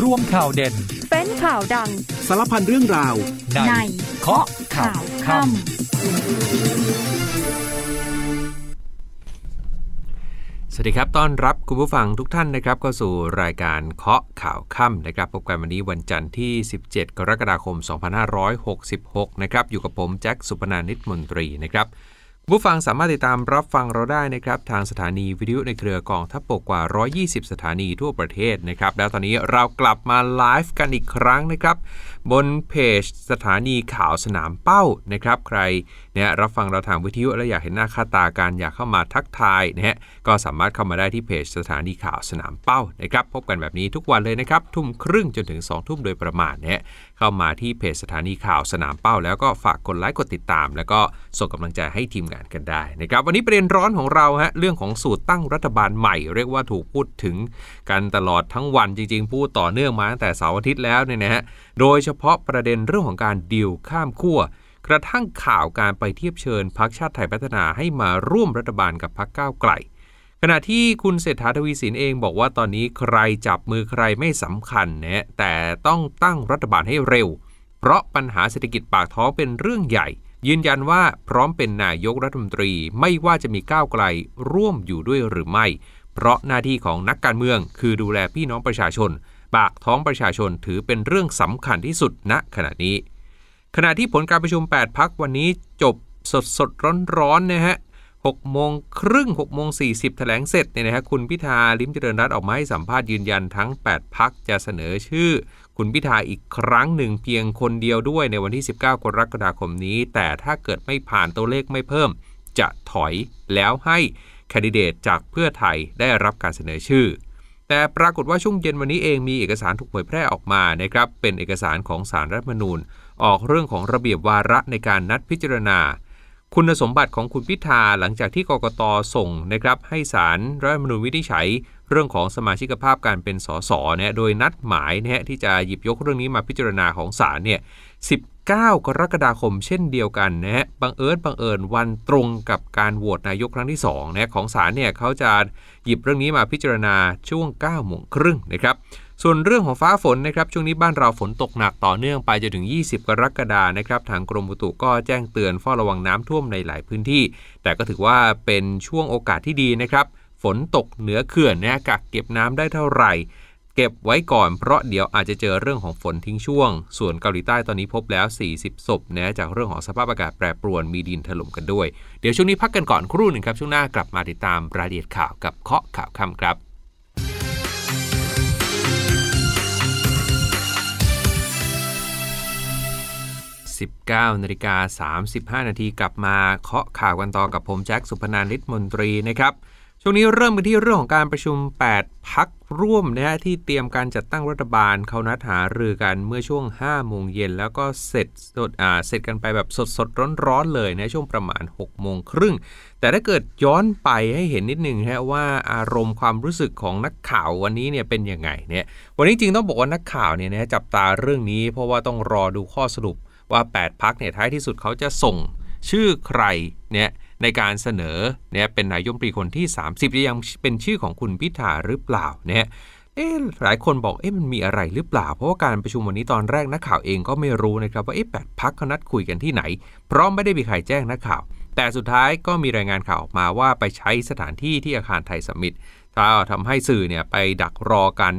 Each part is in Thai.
รวมข่าวเด่น เป็นข่าวดัง สารพันเรื่องราว ในในเคาะข่าวค่ำสวัสดีครับ ต้อนรับคุณผู้ฟังทุกท่านนะครับเข้าสู่รายการเคาะข่าวค่ำนะครับ พบกันวันนี้วันจันทร์ที่ 17 กรกฎาคม 2566 นะครับ อยู่กับผมแจ็คสุพนานิตมนตรีนะครับคุณ ผู้ฟังสามารถติดตามรับฟังเราได้นะครับ ทางสถานีวิทยุในเครือกองทัพบกกว่า 120 สถานีทั่วประเทศนะครับ แล้วตอนนี้เรากลับมาไลฟ์กันอีกครั้งนะครับบนเพจสถานีข่าวสนามเป้านะครับ ใครเนี่ยรับฟังเราทางวิทยุและอยากเห็นหน้าค่าตาการอยากเข้ามาทักทายนะฮะก็สามารถเข้ามาได้ที่เพจสถานีข่าวสนามเป้านะครับพบกันแบบนี้ทุกวันเลยนะครับทุ่มครึ่งจนถึง2ทุ่มโดยประมาณเนี่ยเข้ามาที่เพจสถานีข่าวสนามเป้า แล้วก็ฝากกดไลค์กดติดตาม แล้วก็ส่งกำลังใจให้ทีมงานกันได้นะครับวันนี้ประเด็นร้อนของเราฮะเรื่องของสูตรตั้งรัฐบาลใหม่ เรียกว่าถูกพูดถึงกันตลอดทั้งวันจริง ๆ พูดต่อเนื่องมาตั้งแต่เสาร์อาทิตย์แล้วเนี่ยนะฮะโดยเฉพาะประเด็นเรื่องของการดีลข้ามขั้วกระทั่งข่าวการไปเทียบเชิญพักชาติไทยพัฒนาให้มาร่วมรัฐบาลกับพักก้าวไกล ขณะที่คุณเศรษฐาทวีสินเองบอกว่าตอนนี้ใครจับมือใครไม่สำคัญนะแต่ต้องตั้งรัฐบาลให้เร็ว เพราะปัญหาเศรษฐกิจปากท้องเป็นเรื่องใหญ่ ยืนยันว่าพร้อมเป็นนายกรัฐมนตรีไม่ว่าจะมีก้าวไกลร่วมอยู่ด้วยหรือไม่ เพราะหน้าที่ของนักการเมืองคือดูแลพี่น้องประชาชน ปากท้องประชาชนถือเป็นเรื่องสำคัญที่สุดณขณะนี้ ขณะที่ผลการประชุม 8 พักวันนี้จบสดสดร้อนร้อนๆนะฮะ6โมงครึ่ง6โมง40 แถลงเสร็จเนี่ยนะฮะคุณพิธาลิมเจริญรัตออกมาให้สัมภาษณ์ยืนยันทั้ง 8 พักจะเสนอชื่อ คุณพิธาอีกครั้งหนึ่งเพียงคนเดียวด้วยในวันที่ 19 กรกฎาคมนี้ แต่ถ้าเกิดไม่ผ่านตัวเลขไม่เพิ่ม จะถอยแล้วให้แคนดิเดตจากเพื่อไทยได้รับการเสนอชื่อ แต่ปรากฏว่าช่วงเย็นวันนี้เองมีเอกสารถูกเผยแพร่ออกมานะครับเป็นเอกสารของสารรัฐมนูญ ออกเรื่องของระเบียบวาระในการนัดพิจารณา คุณสมบัติของคุณพิธาหลังจากที่กกตส่งนะครับให้สารรัฐมนูญวินิจฉัย เรื่องของสมาชิกภาพการเป็นสสเนี่ยโดยนัดหมายนะฮะที่จะหยิบยกเรื่องนี้มาพิจารณาของศาลเนี่ย 9 กรกฎาคมเช่นเดียวกันนะฮะบังเอิญบังเอิญวันตรงกับการโหวตนายกครั้งที่2นะของศาลเนี่ยเขาจะหยิบเรื่องนี้มาพิจารณาช่วง9โมงครึ่งนะครับส่วนเรื่องของฟ้าฝนนะครับช่วงนี้บ้านเราฝนตกหนักต่อเนื่องไปจนถึง 20 กรกฎานะครับทางกรมอุตุก็แจ้งเตือนเฝ้าระวังน้ำท่วมในหลายพื้นที่ แต่ก็ถือว่าเป็นช่วงโอกาสที่ดีนะครับฝนตกเหนือเขื่อนนะกักเก็บน้ำได้เท่าไหร่ เก็บไว้ก่อนเพราะเดี๋ยวอาจจะเจอเรื่องของฝนทิ้งช่วง ส่วนเกาหลีใต้ตอนนี้พบแล้ว 40 ศพนะจากเรื่องของสภาพอากาศแปรปรวนมีดินถล่มกันด้วย เดี๋ยวช่วงนี้พักกันก่อนครู่หนึ่งครับ ช่วงหน้ากลับมาติดตามรายละเอียดข่าวกับเคาะข่าวค่ำครับ19นาฬิกา35 นาทีกลับมาเคาะข่าวกันต่อกับผมแจ็คสุพนานิตมนตรีนะครับ ช่วงนี้เริ่มกันที่เรื่องของการประชุม 8 พักร่วมนะฮะที่เตรียมการจัดตั้งรัฐบาลเขานัดหารือกันเมื่อช่วง 5 โมงเย็นแล้วก็เสร็จสดอ่าเสร็จกันไปแบบสดๆร้อนๆเลยนะช่วงประมาณ 6 โมงครึ่ง แต่ถ้าเกิดย้อนไปให้เห็นนิดนึงฮะว่าอารมณ์ความรู้สึกของนักข่าววันนี้เนี่ยเป็นยังไงเนี่ยวันนี้จริงต้องบอกว่านักข่าวเนี่ยนะจับตาเรื่องนี้ เพราะว่าต้องรอดูข้อสรุปว่า 8 พักเนี่ยท้ายที่สุดเขาจะส่งชื่อใครเนี่ย ในการเสนอเนี่ยเป็นนายมนตรีคนที่ 30จะยังเป็นชื่อของคุณพิธาหรือเปล่าเนี่ยเอ๊หลายคนบอกเอ๊ะมันมีอะไรหรือเปล่า เพราะว่าการประชุมวันนี้ตอนแรกนักข่าวเองก็ไม่รู้นะครับว่าเอ๊ะแปดพักเขานัดคุยกันที่ไหน เพราะไม่ได้มีใครแจ้งนักข่าว แต่สุดท้ายก็มีรายงานข่าวออกมาว่าไปใช้สถานที่ที่อาคารไทยสมิตทำให้สื่อเนี่ยไปดักรอกัน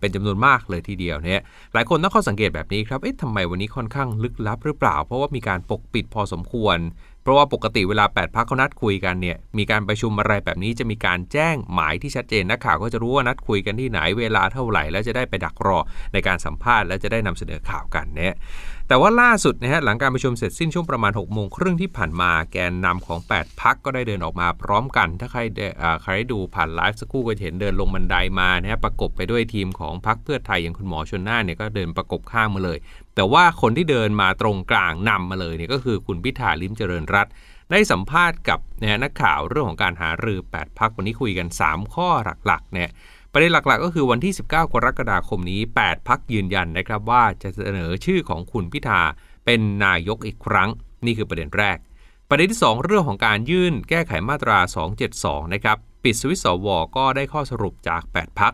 เป็นจำนวนมากเลยทีเดียวเนี่ยหลายคนตั้งข้อสังเกตแบบนี้ครับเอ๊ะทำไมวันนี้ค่อนข้างลึกลับหรือเปล่า เพราะว่ามีการปกปิดพอสมควร เพราะว่าปกติเวลา 8พักเขานัดคุยกันเนี่ยมีการประชุมอะไรแบบนี้จะมีการแจ้งหมายที่ชัดเจนนักข่าวก็จะรู้ว่านัดคุยกันที่ไหนเวลาเท่าไหร่แล้วจะได้ไปดักรอในการสัมภาษณ์ และจะได้นำเสนอข่าวกันเนี่ย แต่ว่าล่าสุดนะฮะหลังการประชุมเสร็จสิ้นช่วงประมาณ6กโมงครึ่งที่ผ่านมาแกนนำของ 8 พักก็ได้เดินออกมาพร้อมกัน ถ้าใครได้อ่าใครดูผ่านไลฟ์สักครู่ก็เห็นเดินลงบันไดมานะฮะประกบไปด้วยทีมของพักเพื่อไทยอย่างคุณหมอชนน่านเนี่ยก็เดินประกบข้างมาเลย แต่ว่าคนที่เดินมาตรงกลางนำมาเลยเนี่ยก็คือคุณพิธาลิ้มเจริญรัตน์ได้สัมภาษณ์กับนะฮะนักข่าวเรื่องของการหารือ 8 พักวันนี้คุยกัน 3 ข้อหลักๆเนี่ย ประเด็นหลักๆ ก็คือวันที่ 19 กรกฎาคมนี้ 8 พักยืนยันนะครับว่าจะเสนอชื่อของคุณพิธาเป็นนายกอีกครั้ง นี่คือประเด็นแรก ประเด็นที่ 2 เรื่องของการยื่นแก้ไขมาตรา 272 นะครับปิดสวิตช์สวก็ได้ข้อสรุปจาก 8 พัก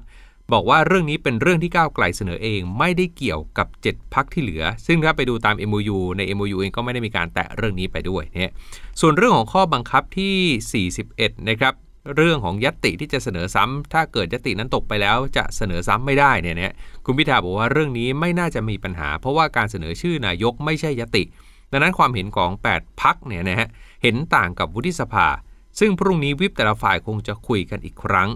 บอกว่าเรื่องนี้เป็นเรื่องที่ก้าวไกลเสนอเอง ไม่ได้เกี่ยวกับ 7 พักที่เหลือ ซึ่งถ้าไปดูตาม MOU ใน MOU เองก็ไม่ได้มีการแตะเรื่องนี้ไปด้วยเนี่ยส่วนเรื่องของข้อบังคับที่ 41 นะครับ เรื่องของยัตติที่จะเสนอซ้ำถ้าเกิดยัตตินั้นตกไปแล้วจะเสนอซ้ำไม่ได้เนี่ยนะคุณพิธาบอกว่าเรื่องนี้ไม่น่าจะมีปัญหา เพราะว่าการเสนอชื่อนายกไม่ใช่ยติ ดังนั้นความเห็นของ 8พักเนี่ยนะฮะเห็นต่างกับวุฒิสภา ซึ่งพรุ่งนี้วิปแต่ละฝ่ายคงจะคุยกันอีกครั้ง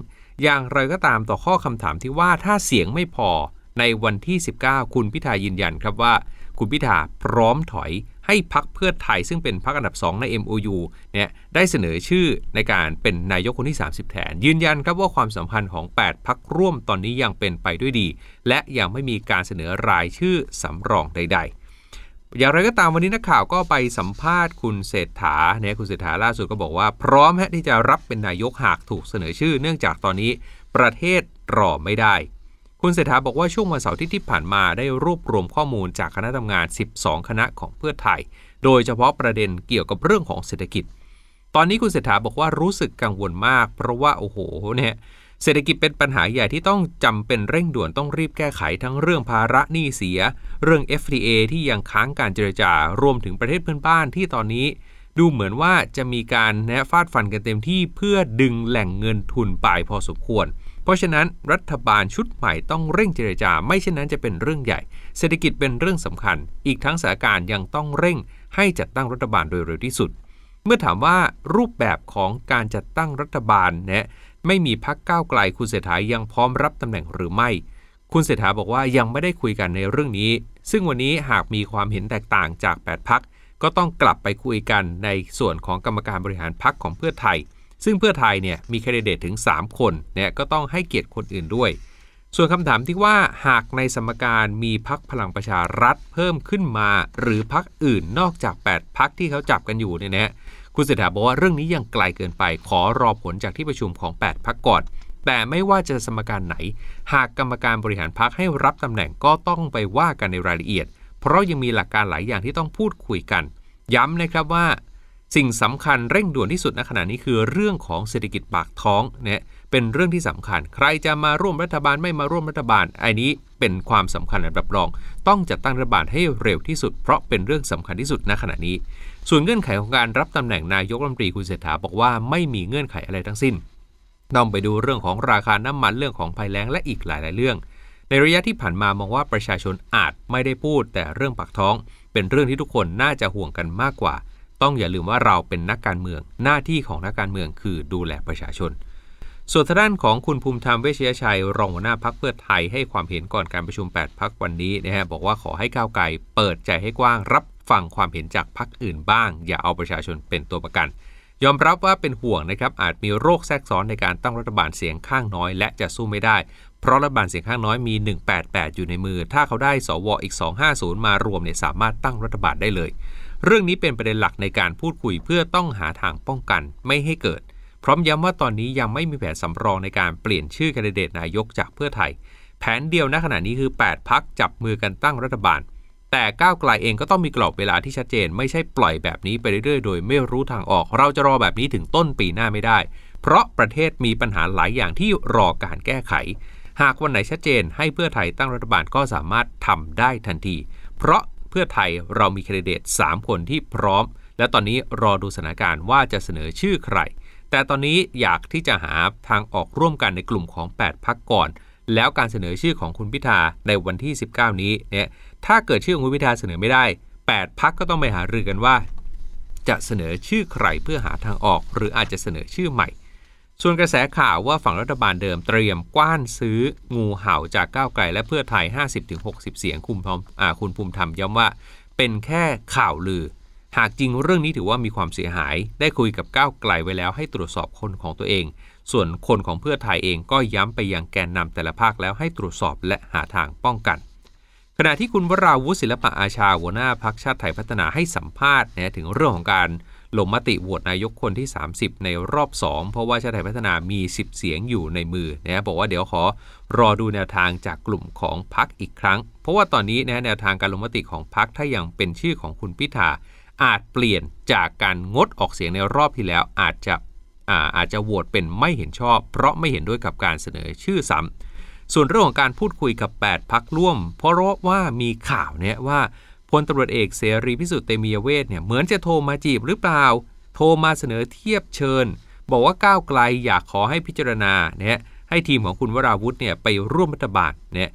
อย่างไรก็ตามต่อข้อคำถามที่ว่าถ้าเสียงไม่พอในวันที่ 19 คุณพิธายืนยันครับว่า คุณพิธาพร้อมถอย ให้พักเพื่อไทยซึ่งเป็นพักอันดับ 2 ใน MOU เนี่ยได้เสนอชื่อในการเป็นนายกคนที่ 30 แทน ยืนยันครับว่าความสัมพันธ์ของ 8 พักร่วมตอนนี้ยังเป็นไปด้วยดี และยังไม่มีการเสนอรายชื่อสำรองใด ๆอย่างไรก็ตามวันนี้นักข่าวก็ไปสัมภาษณ์คุณเศรษฐาเนี่ยคุณเศรษฐาล่าสุดก็บอกว่า พร้อมฮะที่จะรับเป็นนายกหากถูกเสนอชื่อ เนื่องจากตอนนี้ประเทศรอไม่ได้ คุณเศรษฐาบอกว่าช่วงวันเสาร์ที่ที่ผ่านมาได้รวบรวมข้อมูลจากคณะทำงาน 12 คณะของเพื่อไทย โดยเฉพาะประเด็นเกี่ยวกับเรื่องของเศรษฐกิจ ตอนนี้คุณเศรษฐาบอกว่ารู้สึกกังวลมาก เพราะว่าโอ้โหเนี่ยเศรษฐกิจเป็นปัญหาใหญ่ที่ต้องจำเป็นเร่งด่วนต้องรีบแก้ไขทั้งเรื่องภาระหนี้เสีย เรื่อง FTA ที่ยังค้างการเจรจารวมถึงประเทศเพื่อนบ้านที่ตอนนี้ ดูเหมือนว่าจะมีการแนะฟาดฟันกันเต็มที่เพื่อดึงแหล่งเงินทุนไปพอสมควร เพราะฉะนั้นรัฐบาลชุดใหม่ต้องเร่งเจรจา ไม่เช่นนั้นจะเป็นเรื่องใหญ่ เศรษฐกิจเป็นเรื่องสำคัญ อีกทั้งสถานการณ์ยังต้องเร่งให้จัดตั้งรัฐบาลโดยเร็วที่สุด เมื่อถามว่ารูปแบบของการจัดตั้งรัฐบาลเนี่ยไม่มีพักก้าวไกลคุณเศรษฐายังพร้อมรับตำแหน่งหรือไม่ คุณเศรษฐาบอกว่ายังไม่ได้คุยกันในเรื่องนี้ ซึ่งวันนี้หากมีความเห็นแตกต่างจาก 8 พัก ก็ต้องกลับไปคุยกันในส่วนของกรรมการบริหารพักของเพื่อไทย ซึ่งเพื่อไทยเนี่ยมีแคนดิเดตถึง 3 คนเนี่ยก็ต้องให้เกียรติคนอื่นด้วย ส่วนคำถามที่ว่าหากในสมการมีพักพลังประชารัฐเพิ่มขึ้นมา หรือพักอื่นนอกจาก 8 พักที่เขาจับกันอยู่เนี่ยนะคุณเศรษฐาบอกว่าเรื่องนี้ยังไกลเกินไปขอรอผลจากที่ประชุมของ 8 พักก่อนแต่ไม่ว่าจะสมการไหน หากกรรมการบริหารพักให้รับตำแหน่งก็ต้องไปว่ากันในรายละเอียด เพราะยังมีหลักการหลายอย่างที่ต้องพูดคุยกัน ย้ำนะครับว่า สิ่งสำคัญเร่งด่วนที่สุดณขณะนี้คือเรื่องของเศรษฐกิจปากท้องเนี่ยเป็นเรื่องที่สำคัญ ใครจะมาร่วมรัฐบาลไม่มาร่วมรัฐบาลไอ้นี้เป็นความสำคัญอันดับรอง ต้องจัดตั้งรัฐบาลให้เร็วที่สุด เพราะเป็นเรื่องสำคัญที่สุดณขณะนี้ ส่วนเงื่อนไขของการรับตำแหน่งนายกรัฐมนตรีคุณเศรษฐาบอกว่าไม่มีเงื่อนไขอะไรทั้งสิ้นต้องไปดูเรื่องของราคาน้ำมันเรื่องของภัยแล้งและอีกหลาย ๆ เรื่อง ในระยะที่ผ่านมามองว่าประชาชนอาจไม่ได้พูดแต่เรื่องปากท้อง เป็นเรื่องที่ทุกคนน่าจะห่วงกันมากกว่า ต้องอย่าลืมว่าเราเป็นนักการเมือง หน้าที่ของนักการเมืองคือดูแลประชาชน ส่วนทางด้านของคุณภูมิธรรมเวชยชัย รองหัวหน้าพักเพื่อไทยให้ความเห็นก่อนการประชุม 8 พักวันนี้นะฮะบอกว่าขอให้ก้าวไกลเปิดใจให้กว้างรับฟังความเห็นจากพักอื่นบ้าง อย่าเอาประชาชนเป็นตัวประกันยอมรับว่าเป็นห่วงนะครับอาจมีโรคแทรกซ้อนในการตั้งรัฐบาลเสียงข้างน้อย และจะสู้ไม่ได้ เพราะรัฐบาลเสียงข้างน้อยมี 188 อยู่ในมือ ถ้าเขาได้สวอีก 250 มารวมเนี่ยสามารถตั้งรัฐบาลได้เลย เรื่องนี้เป็นประเด็นหลักในการพูดคุยเพื่อต้องหาทางป้องกันไม่ให้เกิด พร้อมย้ำว่าตอนนี้ยังไม่มีแผนสำรองในการเปลี่ยนชื่อแคนดิเดตนายกจากเพื่อไทย แผนเดียวณขณะนี้คือ 8 พักจับมือกันตั้งรัฐบาล แต่ก้าวไกลเองก็ต้องมีกรอบเวลาที่ชัดเจน ไม่ใช่ปล่อยแบบนี้ไปเรื่อยๆ โดยไม่รู้ทางออก เราจะรอแบบนี้ถึงต้นปีหน้าไม่ได้ เพราะประเทศมีปัญหาหลายอย่างที่รอการแก้ไข หากวันไหนชัดเจนให้เพื่อไทยตั้งรัฐบาลก็สามารถทำได้ทันที เพราะเพื่อไทยเรามีคนดิเดต 3 คนที่พร้อม และตอนนี้รอดูสถานการณ์ว่าจะเสนอชื่อใคร แต่ตอนนี้อยากที่จะหาทางออกร่วมกันในกลุ่มของ 8 พักก่อน แล้วการเสนอชื่อของคุณพิธาในวันที่ 19 นี้เนี่ยถ้าเกิดชื่อของคุณพิธาเสนอไม่ได้ 8 พักก็ต้องไปหารือกันว่า จะเสนอชื่อใครเพื่อหาทางออก หรืออาจจะเสนอชื่อใหม่ ส่วนกระแสข่าวว่าฝั่งรัฐบาลเดิมเตรียมกว้านซื้องูเห่าจากก้าวไกลและเพื่อไทย 50-60 เสียงคุณพรมอ่าคุณภูมิธรรมย้ำว่า เป็นแค่ข่าวลือ หากจริงเรื่องนี้ถือว่ามีความเสียหาย ได้คุยกับก้าวไกลไว้แล้วให้ตรวจสอบคนของตัวเอง ส่วนคนของเพื่อไทยเองก็ย้ำไปยังแกนนำแต่ละภาคแล้วให้ตรวจสอบและหาทางป้องกันขณะที่คุณวราวุฒิศิลปะอาชาหัวหน้าพักชาติไทยพัฒนาให้สัมภาษณ์นะถึงเรื่องของการ ลงมติโหวตนายกคนที่ 30 ในรอบ 2 เพราะว่าชาติไทยพัฒนามี 10 เสียงอยู่ในมือนะบอกว่าเดี๋ยวขอรอดูแนวทางจากกลุ่มของพักอีกครั้ง เพราะว่าตอนนี้นะแนวทางการลงมติของพักถ้ายังเป็นชื่อของคุณพิธาอาจเปลี่ยนจากการงดออกเสียงในรอบที่แล้วอาจจะอาอาจจะโหวตเป็นไม่เห็นชอบ เพราะไม่เห็นด้วยกับการเสนอชื่อซ้ำส่วนเรื่องของการพูดคุยกับ 8 พักร่วม เพราะว่ามีข่าวเนี่ยว่า พลตำรวจเอกเสรีพิสุทธิ์เตมียเวทเนี่ยเหมือนจะโทรมาจีบหรือเปล่า โทรมาเสนอเทียบเชิญ บอกว่าก้าวไกลอยากขอให้พิจารณาเนี่ยให้ทีมของคุณวราวุธเนี่ยไปร่วมรัฐบาลเนี่ย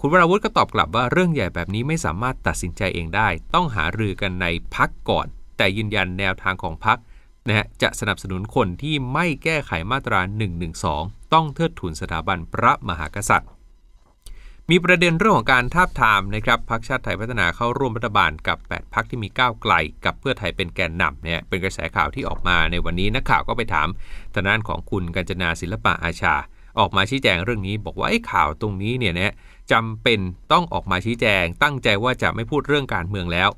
คุณวราวุธก็ตอบกลับว่าเรื่องใหญ่แบบนี้ไม่สามารถตัดสินใจเองได้ ต้องหารือกันในพักก่อน แต่ยืนยันแนวทางของพักนะฮะจะสนับสนุนคนที่ไม่แก้ไขมาตรา 112 ต้องเทิดทูนสถาบันพระมหากษัตริย์ มีประเด็นเรื่องของการทาบทามนะครับพักชาติไทยพัฒนาเข้าร่วมรัฐบาลกับ 8พักที่มีก้าวไกล กับเพื่อไทยเป็นแกนนำเนี่ยเป็นกระแสข่าวที่ออกมาในวันนี้นักข่าวก็ไปถามทางด้านของคุณกัญจนาศิลปะอาชา ออกมาชี้แจงเรื่องนี้ บอกว่าไอ้ข่าวตรงนี้เนี่ยนะจำเป็นต้องออกมาชี้แจง ตั้งใจว่าจะไม่พูดเรื่องการเมืองแล้ว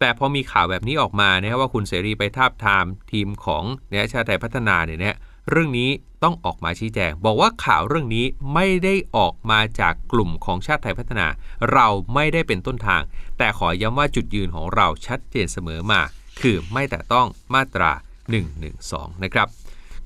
แต่พอมีข่าวแบบนี้ออกมาเนี่ยว่าคุณเสรีไปทาบทามทีมของเนี่ยชาติไทยพัฒนาเนี่ยเรื่องนี้ต้องออกมาชี้แจง บอกว่าข่าวเรื่องนี้ไม่ได้ออกมาจากกลุ่มของชาติไทยพัฒนา เราไม่ได้เป็นต้นทาง แต่ขอย้ำว่าจุดยืนของเราชัดเจนเสมอมา คือไม่แต่ต้องมาตรา 112 นะครับ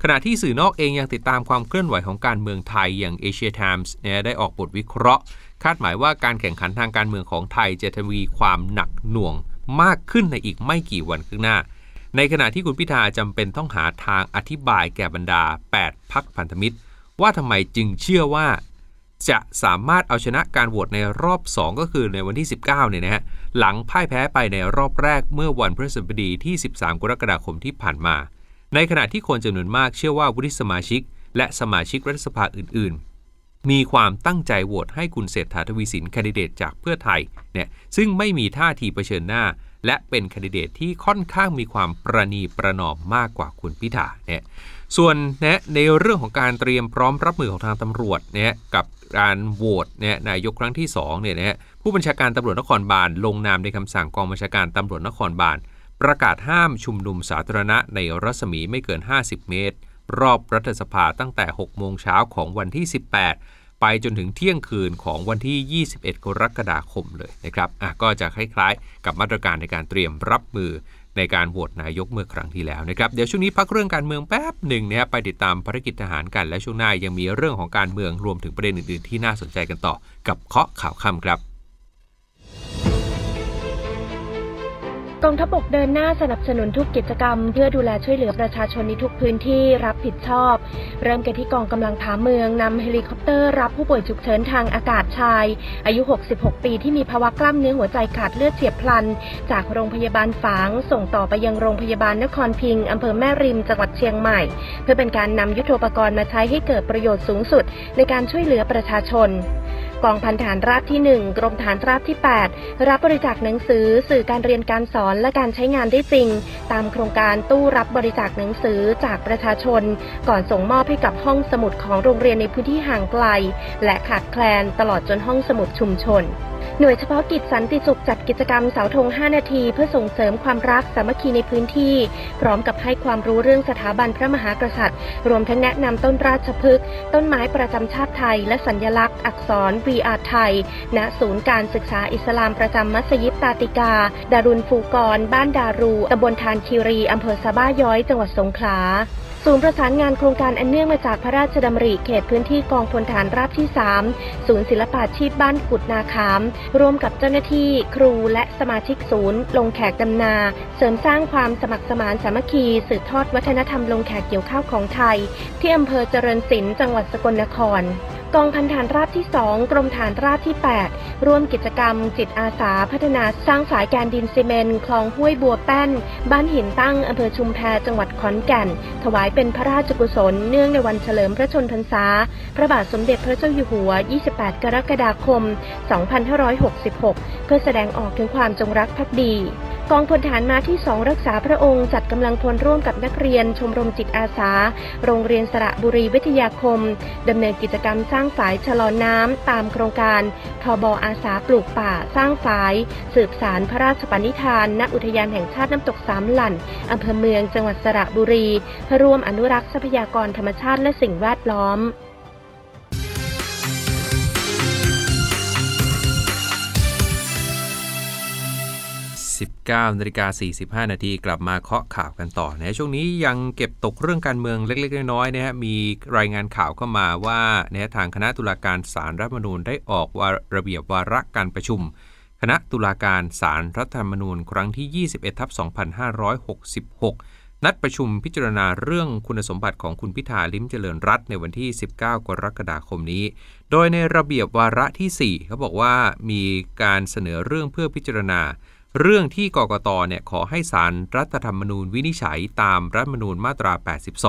ขณะที่สื่อนอกเองยังติดตามความเคลื่อนไหวของการเมืองไทยอย่าง Asia Times เนี่ยได้ออกบทวิเคราะห์ คาดหมายว่าการแข่งขันทางการเมืองของไทยจะทวีความหนักหน่วงมากขึ้นในอีกไม่กี่วันข้างหน้า ในขณะที่คุณพิธาจำเป็นต้องหาทางอธิบายแก่บรรดา 8 พักพันธมิตร ว่าทำไมจึงเชื่อว่า จะสามารถเอาชนะการโหวตในรอบ 2 ก็คือในวันที่ 19 เนี่ยนะฮะหลังพ่ายแพ้ไปในรอบแรกเมื่อวันพฤหัสบดีที่ 13 กรกฎาคมที่ผ่านมา ในขณะที่คนจำนวนมากเชื่อว่าวุฒิสมาชิก และสมาชิกรัฐสภาอื่นๆมีความตั้งใจโหวตให้คุณเศรษฐาทวีสินแคนดิเดตจากเพื่อไทยเนี่ยซึ่งไม่มีท่าทีเผชิญหน้า และเป็นคนดิเดตที่ค่อนข้างมีความประนีประนอมมากกว่าคุณพิธาเนี่ยส่วนนะในเรื่องของการเตรียมพร้อมรับมือของทางตำรวจเนี่ยกับการโหวตเนี่ยนายกครั้งที่2เนี่ยนะผู้บัญชาการตำรวจนครบาลลงนามในคำสั่งกองบัญชาการตำรวจนครบาลประกาศห้ามชุมนุมสาธารณะในรัศมีไม่เกิน 50 เมตร รอบรัฐสภาตั้งแต่ 6 โมงเช้าของวันที่ 18 ไปจนถึงเที่ยงคืนของวันที่ 21 กรกฎาคมเลยนะครับอะก็จะคล้ายๆ กับมาตรการในการเตรียมรับมือในการโหวตนายกเมื่อครั้งที่แล้วนะครับ เดี๋ยวช่วงนี้พักเรื่องการเมืองแป๊บหนึ่งนะครับไปติดตามภารกิจทหารกันและช่วงหน้ายังมีเรื่องของการเมืองรวมถึงประเด็นอื่นๆ ที่น่าสนใจกันต่อ กับเคาะข่าวค่ำครับ กองทัพบกเดินหน้าสนับสนุนทุกกิจกรรม เพื่อดูแลช่วยเหลือประชาชนในทุกพื้นที่รับผิดชอบ เริ่มกันที่กองกำลังผาเมืองนำเฮลิคอปเตอร์รับผู้ป่วยฉุกเฉินทางอากาศชาย อายุ 66 ปีที่มีภาวะกล้ามเนื้อหัวใจขาดเลือดเฉียบพลัน จากโรงพยาบาลฝาง ส่งต่อไปยังโรงพยาบาลนครพิงค์อำเภอแม่ริมจังหวัดเชียงใหม่ เพื่อเป็นการนำยุทโธปกรณ์มาใช้ให้เกิดประโยชน์สูงสุด ในการช่วยเหลือประชาชน กองพันฐานราบที่ 1 กรมฐานราบที่ 8 รับบริจาคหนังสือ สื่อการเรียนการสอนและการใช้งานได้จริง ตามโครงการตู้รับบริจาคหนังสือจากประชาชน ก่อนส่งมอบให้กับห้องสมุดของโรงเรียนในพื้นที่ห่างไกล และขาดแคลนตลอดจนห้องสมุดชุมชน หน่วยเฉพาะกิจสันติสุขจัดกิจกรรมเสาธง 5 นาที เพื่อส่งเสริมความรักสามัคคีในพื้นที่ พร้อมกับให้ความรู้เรื่องสถาบันพระมหากษัตริย์ รวมทั้งแนะนำต้นราชพฤกษ์ต้นไม้ประจำชาติไทย และสัญลักษณ์ อักษร VR ไทย ณ ศูนย์การศึกษาอิสลามประจำมัสยิดตาติกา ดารุนฟูกร บ้านดารูตำบลทานคีรีอำเภอสะบ้าย้อย จังหวัดสงขลา ศูนย์ประสานงานโครงการอันเนื่องมาจากพระราชดำริเขตพื้นที่กองพลฐานราบที่ 3 ศูนย์ศิลปาชีพบ้านกุดนาคาม ร่วมกับเจ้าหน้าที่ ครูและสมาชิกศูนย์ ลงแขกดำนา เสริมสร้างความสมัครสมานสามัคคี สืบทอดวัฒนธรรมลงแขกเกี่ยวข้าวของไทย ที่อำเภอเจริญศิลป์จังหวัดสกลนคร กองพันฐานราบที่ 2 กรมฐานราบที่ 8 ร่วมกิจกรรม จิตอาสาพัฒนาสร้างสายแการดินซีเมนคลองห้วยบัวแป้น บ้านหินตั้งอำเภอชุมแพจังหวัดขอนแก่น ถวายเป็นพระราชกุศล เนื่องในวันเฉลิมพระชนพรรษา พระบาทสมเด็จพระเจ้าอยู่หัว 28 กรกฎาคม 2566 เพื่อแสดงออกถึงความจงรักภักดี กองพลฐานมาที่สองรักษาพระองค์จัดกำลังพลร่วมกับนักเรียน ชมรมจิตอาสา โรงเรียนสระบุรีวิทยาคมดำเนินกิจกรรมสร้างฝายชะลอน้ำตามโครงการทบอาสาปลูกป่าสร้างฝาย สืบสารพระราชปณิธาน ณอุทยานแห่งชาติน้ำตกสามหลั่นอำเภอเมืองจังหวัดสระบุรีเพื่อร่วมอนุรักษ์ทรัพยากรธรรมชาติและสิ่งแวดล้อม 19นาฬิกา45 นาทีกลับมาเคาะข่าวกันต่อนะช่วงนี้ยังเก็บตกเรื่องการเมืองเล็กๆ น้อยๆนะฮะมีรายงานข่าวเข้ามาว่านะทางคณะตุลาการศาลรัฐมนูญได้ออกวาระเบียบวาระการประชุม คณะตุลาการศาลรัฐธรรมนูญ ครั้งที่ 21ทับ2566 นัดประชุมพิจารณาเรื่องคุณสมบัติของคุณพิธาลิ้มเจริญรัตในวันที่ 19 กรกฎาคมนี้ โดยในระเบียบวาระที่ 4 เขาบอกว่ามีการเสนอเรื่องเพื่อพิจารณา เรื่องที่กกตเนี่ยขอให้สารรัฐธรรมนูญวินิจฉัยตามรัฐธรรมนูญมาตรา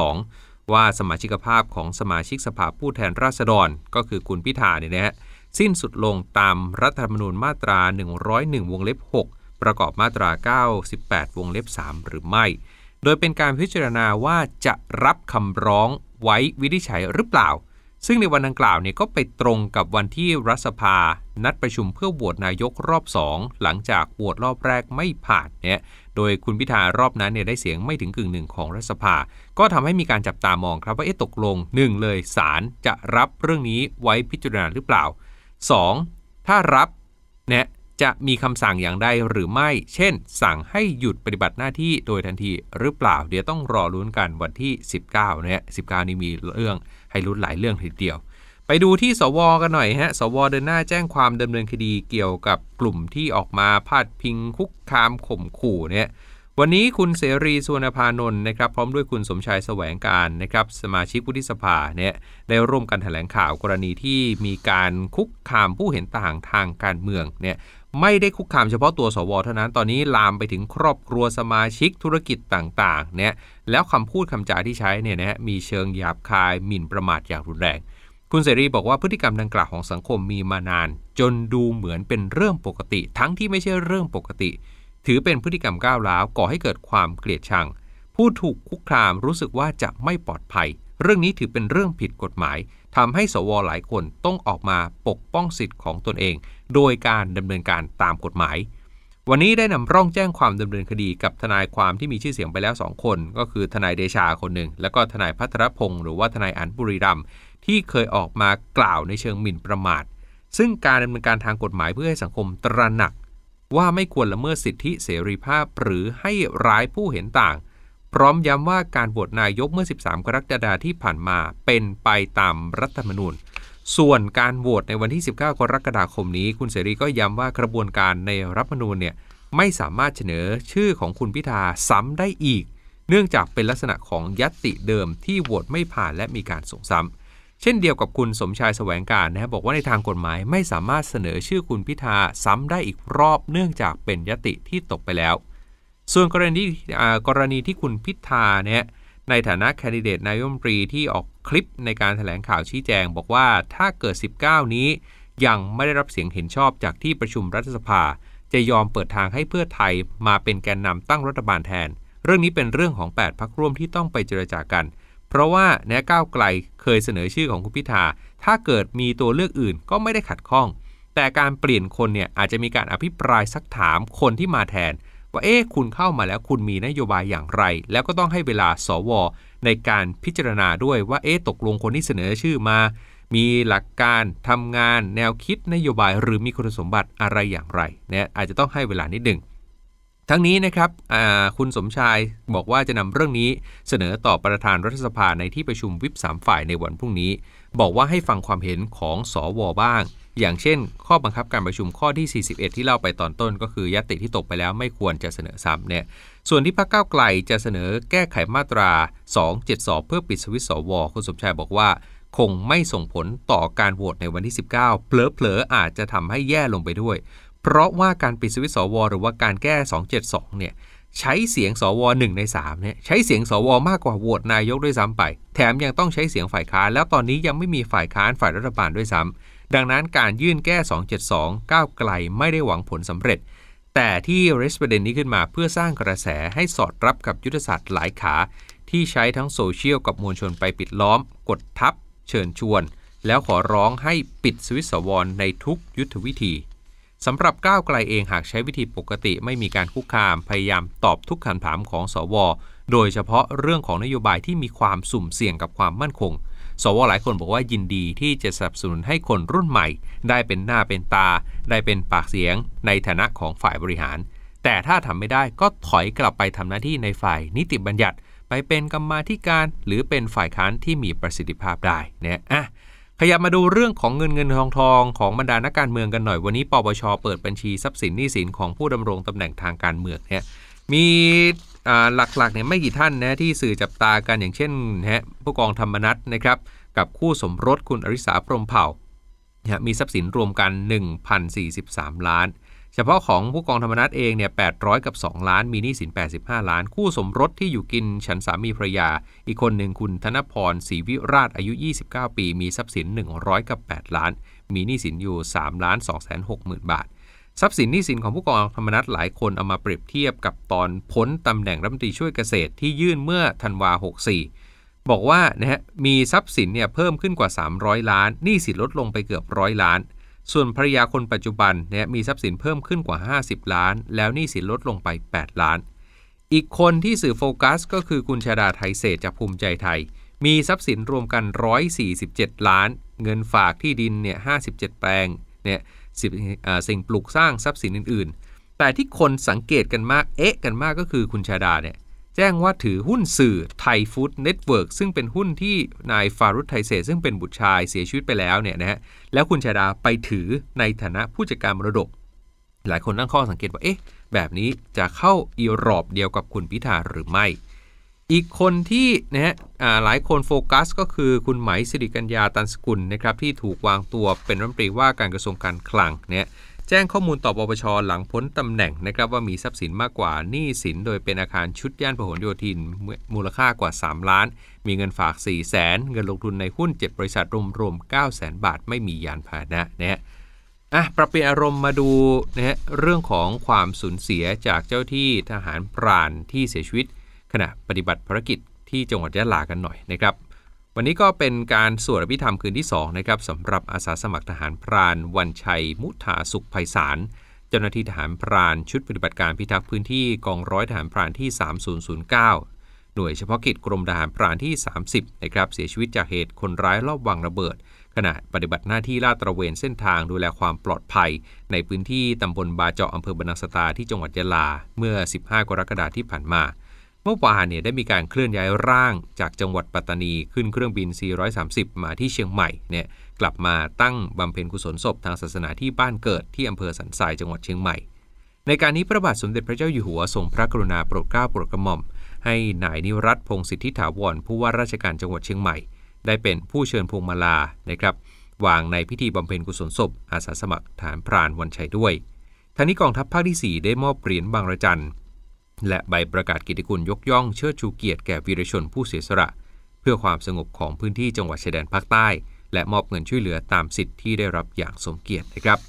82 ว่าสมาชิกภาพของสมาชิกสภาผู้แทนราษฎร ก็คือคุณพิธาเนี่ยนะฮะสิ้นสุดลงตามรัฐธรรมนูญมาตรา 101 วงเล็บ 6 ประกอบมาตรา 98 วงเล็บ 3 หรือไม่ โดยเป็นการพิจารณาว่าจะรับคำร้องไว้วินิจฉัยหรือเปล่า ซึ่งในวันดังกล่าวเนี่ยก็ไปตรงกับวันที่รัฐสภา นัดประชุมเพื่อโหวตนายกรอบ 2 หลังจากโหวตรอบแรกไม่ผ่านเนี่ยโดยคุณพิธารอบนั้นเนี่ยได้เสียงไม่ถึงกึ่งหนึ่งของรัฐสภา ก็ทำให้มีการจับตามองครับว่าเอ๊ะตกลง 1 เลยศาลจะรับเรื่องนี้ไว้พิจารณาหรือเปล่า 2. ถ้ารับเนี่ย จะมีคำสั่งอย่างใดหรือไม่ เช่น สั่งให้หยุดปฏิบัติหน้าที่โดยทันทีหรือเปล่า เดี๋ยวต้องรอลุ้นกันวันที่ 19เนี่ย19 นี้มีเรื่องให้ลุ้นหลายเรื่องทีเดียว ไปดูที่สวกันหน่อยฮะ สวเดินหน้าแจ้งความดำเนินคดีเกี่ยวกับกลุ่มที่ออกมาพาดพิงคุกคามข่มขู่เนี่ยวันนี้คุณเสรีสุวรรณพานนท์นะครับ พร้อมด้วยคุณสมชายแสวงการนะครับ สมาชิกวุฒิสภาเนี่ยได้ร่วมกันแถลงข่าวกรณีที่มีการคุกคามผู้เห็นต่างทางการเมืองเนี่ย ไม่ได้คุกคามเฉพาะตัวสวเท่านั้น ตอนนี้ลามไปถึงครอบครัวสมาชิกธุรกิจต่างๆ เนี่ย แล้วคำพูดคำจาที่ใช้เนี่ยนะฮะมีเชิงหยาบคายหมิ่นประมาทอย่างรุนแรง คุณเสรีบอกว่าพฤติกรรมดังกล่าวของสังคมมีมานาน จนดูเหมือนเป็นเรื่องปกติ ทั้งที่ไม่ใช่เรื่องปกติ ถือเป็นพฤติกรรมก้าวร้าวก่อให้เกิดความเกลียดชัง ผู้ถูกคุกคามรู้สึกว่าจะไม่ปลอดภัย เรื่องนี้ถือเป็นเรื่องผิดกฎหมาย ทำให้สวหลายคนต้องออกมาปกป้องสิทธิ์ของตนเอง โดยการดำเนินการตามกฎหมาย วันนี้ได้นำร่องแจ้งความดำเนินคดีกับทนายความที่มีชื่อเสียงไปแล้ว 2 คน ก็คือทนายเดชาคนหนึ่ง แล้วก็ทนายพัทรพงศ์หรือว่าทนายอันบุรีรัมที่เคยออกมากล่าวในเชิงหมิ่นประมาท ซึ่งการดำเนินการทางกฎหมายเพื่อให้สังคมตระหนัก ว่าไม่ควรละเมิดสิทธิเสรีภาพหรือให้ร้ายผู้เห็นต่าง พร้อมย้ำว่าการโหวตนายกเมื่อ 13 กรกฎาคมที่ผ่านมาเป็นไปตามรัฐธรรมนูญ ส่วนการโหวตในวันที่ 19 กรกฎาคมนี้ คุณเสรีก็ย้ำว่ากระบวนการในรัฐธรรมนูญเนี่ยไม่สามารถเสนอชื่อของคุณพิธาซ้ำได้อีก เนื่องจากเป็นลักษณะของยัตติเดิมที่โหวตไม่ผ่านและมีการส่งซ้ำเช่นเดียวกับคุณสมชายแสวงการนะบอกว่าในทางกฎหมายไม่สามารถเสนอชื่อคุณพิธาซ้ำได้อีกรอบ เนื่องจากเป็นยติที่ตกไปแล้ว ส่วนกรณีกรณีที่คุณพิธาเนี่ยในฐานะแคนดิเดตนายกรัฐมนตรีที่ออกคลิปในการถแถลงข่าวชี้แจง บอกว่าถ้าเกิด 19 นี้ ยังไม่ได้รับเสียงเห็นชอบจากที่ประชุมรัฐสภา จะยอมเปิดทางให้เพื่อไทยมาเป็นแกนนำตั้งรัฐบาลแทน เรื่องนี้เป็นเรื่องของ 8พักร่วมที่ต้องไปเจรจากัน เพราะว่าแนก้าวไกลเคยเสนอชื่อของคุณพิธา ถ้าเกิดมีตัวเลือกอื่นก็ไม่ได้ขัดข้อง แต่การเปลี่ยนคนเนี่ยอาจจะมีการอภิปรายซักถามคนที่มาแทน ว่าเอ๊ะคุณเข้ามาแล้วคุณมีนโยบายอย่างไร แล้วก็ต้องให้เวลาสว ในการพิจารณาด้วยว่าเอ๊ะตกลงคนที่เสนอชื่อมา มีหลักการทำงานแนวคิดนโยบายหรือมีคุณสมบัติอะไรอย่างไรเนี่ยอาจจะต้องให้เวลานิดหนึ่งทั้งนี้นะครับคุณสมชายบอกว่าจะนำเรื่องนี้เสนอต่อประธานรัฐสภาในที่ประชุมวิปสามฝ่ายในวันพรุ่งนี้ บอกว่าให้ฟังความเห็นของสอวอบ้าง อย่างเช่น ข้อบังคับการประชุมข้อที่ 41 ที่เล่าไปตอนต้น ก็คือยติที่ตกไปแล้วไม่ควรจะเสนอซ้ำเนี่ยส่วนที่พรรคก้าวไกลจะเสนอแก้ไขมาตรา 272 เพื่อปิดสวิตสวคุณสมชายบอกว่า คงไม่ส่งผลต่อการโหวตในวันที่ 19เผลอๆอาจจะทำให้แย่ลงไปด้วย เพราะว่าการปิดสวิตสวหรือว่าการแก้ 272 เนี่ยใช้เสียงสว1ใน3เนี่ยใช้เสียงสวมากกว่าโหวตนายกด้วยซ้ำไป แถมยังต้องใช้เสียงฝ่ายค้านแล้วตอนนี้ยังไม่มีฝ่ายค้านฝ่ายรัฐบาลด้วยซ้ำ ดังนั้นการยื่นแก้ 272 ก้าวไกลไม่ได้หวังผลสำเร็จ แต่ที่เรสประเด็นนี้ขึ้นมาเพื่อสร้างกระแสให้สอดรับกับยุทธศาสตร์หลายขา ที่ใช้ทั้งโซเชียลกับมวลชนไปปิดล้อม กดทับ เชิญชวน แล้วขอร้องให้ปิดสวิตสวรในทุกยุทธวิธีสำหรับก้าวไกลเองหากใช้วิธีปกติไม่มีการคุกคาม พยายามตอบทุกคำถามของสว โดยเฉพาะเรื่องของนโยบายที่มีความสุ่มเสี่ยงกับความมั่นคง สวหลายคนบอกว่ายินดีที่จะสนับสนุนให้คนรุ่นใหม่ ได้เป็นหน้าเป็นตา ได้เป็นปากเสียง ในฐานะของฝ่ายบริหาร แต่ถ้าทำไม่ได้ก็ถอยกลับไปทำหน้าที่ในฝ่ายนิติบัญญัติ ไปเป็นกรรมาธิการ หรือเป็นฝ่ายค้านที่มีประสิทธิภาพได้เนี่ยอะขยับมาดูเรื่องของเงินเงินทองทองของบรรดานักการเมืองกันหน่อยวันนี้ปปชเปิดบัญชีทรัพย์สินหนี้สินของผู้ดำรงตำแหน่งทางการเมืองเนี่ยมี หลักๆเนี่ยไม่กี่ท่านนะที่สื่อจับตากันอย่างเช่นนะฮะผู้กองธรรมนัฐนะครับกับคู่สมรสคุณอริสาพรมเผ่ามีทรัพย์สินรวมกัน 1,043 ล้าน เฉพาะของผู้กองธรรมนัฐเองเนี่ย800 กับ 2 ล้าน มีหนี้สิน 85 ล้าน คู่สมรสที่อยู่กินฉันสามีภรรยา อีกคนหนึ่งคุณธนพรศรีวิราชอายุ 29 ปี มีทรัพย์สิน 100 กับ 8 ล้าน มีหนี้สินอยู่ 3 ล้าน2 6 0 0 0 0 บาท ทรัพย์สินหนี้สินของผู้กองธรรมนัฐหลายคนเอามาเปรียบเทียบกับตอนพ้นตำแหน่งรัฐมนตรีช่วยเกษตรที่ยื่นเมื่อธันวา 64 บอกว่านะฮะมีทรัพย์สินเนี่ยเพิ่มขึ้นกว่า 300 ล้านหนี้สินลดลงไปเกือบร้อยล้าน ส่วนภรรยาคนปัจจุบันเนี่ยมีทรัพย์สินเพิ่มขึ้นกว่า 50 ล้าน แล้วหนี้สินลดลงไป 8 ล้าน อีกคนที่สื่อโฟกัส ก็คือคุณชาดาไทยเศรษฐ์จากภูมิใจไทย มีทรัพย์สินรวมกัน 147 ล้าน เงินฝากที่ดินเนี่ย57 แปลงเนี่ย สิ่งปลูกสร้างทรัพย์สินอื่น ๆ แต่ที่คนสังเกตกันมากเอ๊ะกันมากก็คือคุณชาดาเนี่ยแจ้งว่าถือหุ้นสื่อไทยฟู้ดเน็ตเวิร์กซึ่งเป็นหุ้นที่นายฟารุธไทยเศษซึ่งเป็นบุตรชายเสียชีวิตไปแล้วเนี่ยนะฮะแล้วคุณชาดาไปถือในฐานะผู้จัดการมรดก หลายคนตั้งข้อสังเกตว่าเอ๊ะแบบนี้จะเข้าอีรอบเดียวกับคุณพิธาหรือไม่ อีกคนที่นะฮะหลายคนโฟกัสก็คือคุณไหมสิริกัญญาตันสกุลนะครับที่ถูกวางตัวเป็นรัฐมนตรีว่าการกระทรวงการคลังเนี่ยแจ้งข้อมูลต่อปปชหลังพ้นตำแหน่งนะครับว่ามีทรัพย์สินมากกว่าหนี้สิน โดยเป็นอาคารชุดย่านพหลโยธินมูลค่ากว่า 3 ล้าน มีเงินฝาก 4 0 0แสนเงินลงทุนในหุ้น 7 บริษัทรวมๆ9 0 0แสนบาทไม่มียานพาหนะนะฮะอะปรับเปลี่ยนอารมณ์มาดูนะฮะเรื่องของความสูญเสียจากเจ้าที่ทหารพรานที่เสียชีวิต ขณะปฏิบัติภารกิจที่จังหวัดยะลากันหน่อยนะครับ วันนี้ก็เป็นการสวดอภิธรรมคืนที่2นะครับสำหรับอาสาสมัครทหารพราน วันชัย มุทาสุขไพศาลเจ้าหน้าที่ทหารพรานชุดปฏิบัติการพิทักษ์พื้นที่กองร้อยทหารพรานที่ 3009 หน่วยเฉพาะกิจกรมทหารพรานที่ 30นะครับเสียชีวิตจากเหตุคนร้ายลอบวางระเบิด ขณะปฏิบัติหน้าที่ลาดตระเวนเส้นทางดูแลความปลอดภัย ในพื้นที่ตำบลบาเจาะอำเภอบรรนังสตาที่จังหวัดยะลา เมื่อ 15 กรกฎาคมที่ผ่านมา เมื่อวานเนี่ยได้มีการเคลื่อนย้ายร่างจากจังหวัดปัตตานีขึ้นเครื่องบิน 430 มาที่เชียงใหม่เนี่ยกลับมาตั้งบำเพ็ญกุศลศพทางศาสนาที่บ้านเกิดที่อำเภอสันทรายจังหวัดเชียงใหม่ ในการนี้พระบาทสมเด็จพระเจ้าอยู่หัวทรงพระกรุณาโปรดเกล้าโปรดกระหม่อม ให้นายนิรัตพงศิทธิถาวรผู้ว่าราชการจังหวัดเชียงใหม่ ได้เป็นผู้เชิญพวงมาลานะครับวางในพิธีบำเพ็ญกุศลศพอาสาสมัครฐานพรานวันชัยด้วยทั้งนี้กองทัพภาคที่ 4 ได้มอบเหรียญบางระจัน และใบประกาศกิติคุณยกย่องเชิดชูเกียรติแก่วีรชนผู้เสียสละเพื่อความสงบของพื้นที่จังหวัดชายแดนภาคใต้ และมอบเงินช่วยเหลือตามสิทธิ์ที่ได้รับอย่างสมเกียรตินะครับ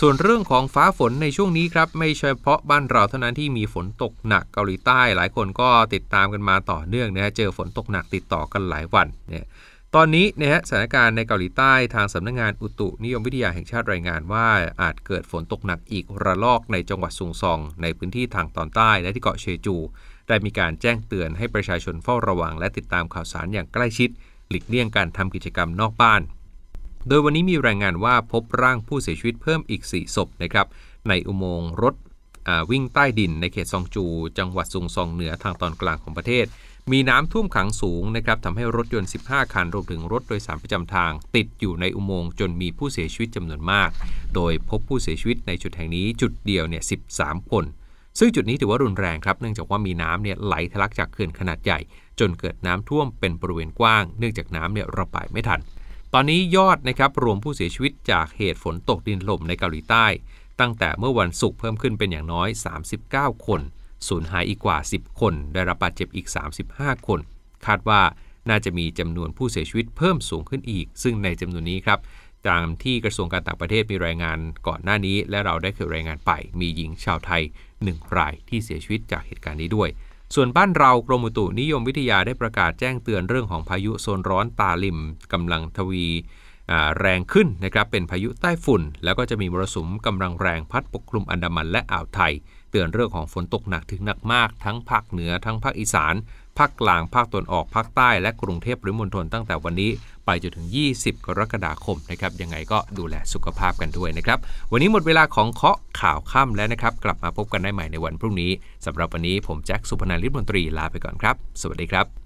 ส่วนเรื่องของฟ้าฝนในช่วงนี้ครับ ไม่เฉพาะบ้านเราเท่านั้นที่มีฝนตกหนักเกาหลีใต้ หลายคนก็ติดตามกันมาต่อเนื่องนะเจอฝนตกหนักติดต่อกันหลายวันเนี่ย ตอนนี้นะฮะสถานการณ์ในเกาหลีใต้ทางสำนักงงานอุตุนิยมวิทยาแห่งชาติรายงานว่าอาจเกิดฝนตกหนักอีกระลอกในจังหวัดซุงซอง ในพื้นที่ทางตอนใต้และที่เกาะเชจู ได้มีการแจ้งเตือนให้ประชาชนเฝ้าระวัง และติดตามข่าวสารอย่างใกล้ชิด หลีกเลี่ยงการทำกิจกรรมนอกบ้าน โดยวันนี้มีรายงานว่าพบร่างผู้เสียชีวิตเพิ่มอีก 4 ศพนะครับในอุโมงค์รถวิ่งใต้ดินในเขตซองจู จังหวัดซุงซองเหนือทางตอนกลางของประเทศ มีน้ำท่วมขังสูงนะครับทำให้รถยนต์ 15 คันรวมถึงรถโดยสารประจำทาง ติดอยู่ในอุโมงค์จนมีผู้เสียชีวิตจำนวนมาก โดยพบผู้เสียชีวิตในจุดแห่งนี้จุดเดียวเนี่ย13 คน ซึ่งจุดนี้ถือว่ารุนแรงครับเนื่องจากว่ามีน้ำเนี่ยไหลทะลักจากเขื่อนขนาดใหญ่ จนเกิดน้ำท่วมเป็นบริเวณกว้าง เนื่องจากน้ำเนี่ยระบายไม่ทัน ตอนนี้ยอดนะครับรวมผู้เสียชีวิตจากเหตุฝนตกดินถล่มในเกาหลีใต้ ตั้งแต่เมื่อวันศุกร์เพิ่มขึ้นเป็นอย่างน้อย 39 คน สูญหายอีกกว่า 10 คน ได้รับบาดเจ็บอีก 35 คน คาดว่าน่าจะมีจำนวนผู้เสียชีวิตเพิ่มสูงขึ้นอีก ซึ่งในจำนวนนี้ครับตามที่กระทรวงการต่างประเทศมีรายงานก่อนหน้านี้ และเราได้เคยรายงานไป มีหญิงชาวไทย 1 รายที่เสียชีวิตจากเหตุการณ์นี้ด้วย ส่วนบ้านเรากรมอุตุนิยมวิทยาได้ประกาศแจ้งเตือนเรื่องของพายุโซนร้อนตาลิมกำลังทวีแรงขึ้นนะครับเป็นพายุใต้ฝุ่น แล้วก็จะมีมรสุมกำลังแรงพัดปกคลุมอันดามันและอ่าวไทย ตือนเรื่องของฝนตกหนักถึงหนักมาก ทั้งภาคเหนือทั้งภาคอีสาน ภาคกลาง ภาคตะวันออก ภาคใต้ และกรุงเทพหรือมณฑลตั้งแต่วันนี้ ไปจนถึง 20 กรกฎาคมนะครับ ยังไงก็ดูแลสุขภาพกันด้วยนะครับ วันนี้หมดเวลาของเคาะข่าวค่ำแล้วนะครับ กลับมาพบกันได้ใหม่ในวันพรุ่งนี้สำหรับวันนี้ผมแจ็คสุพนันท์ลิศมนตรีลาไปก่อนครับ สวัสดีครับ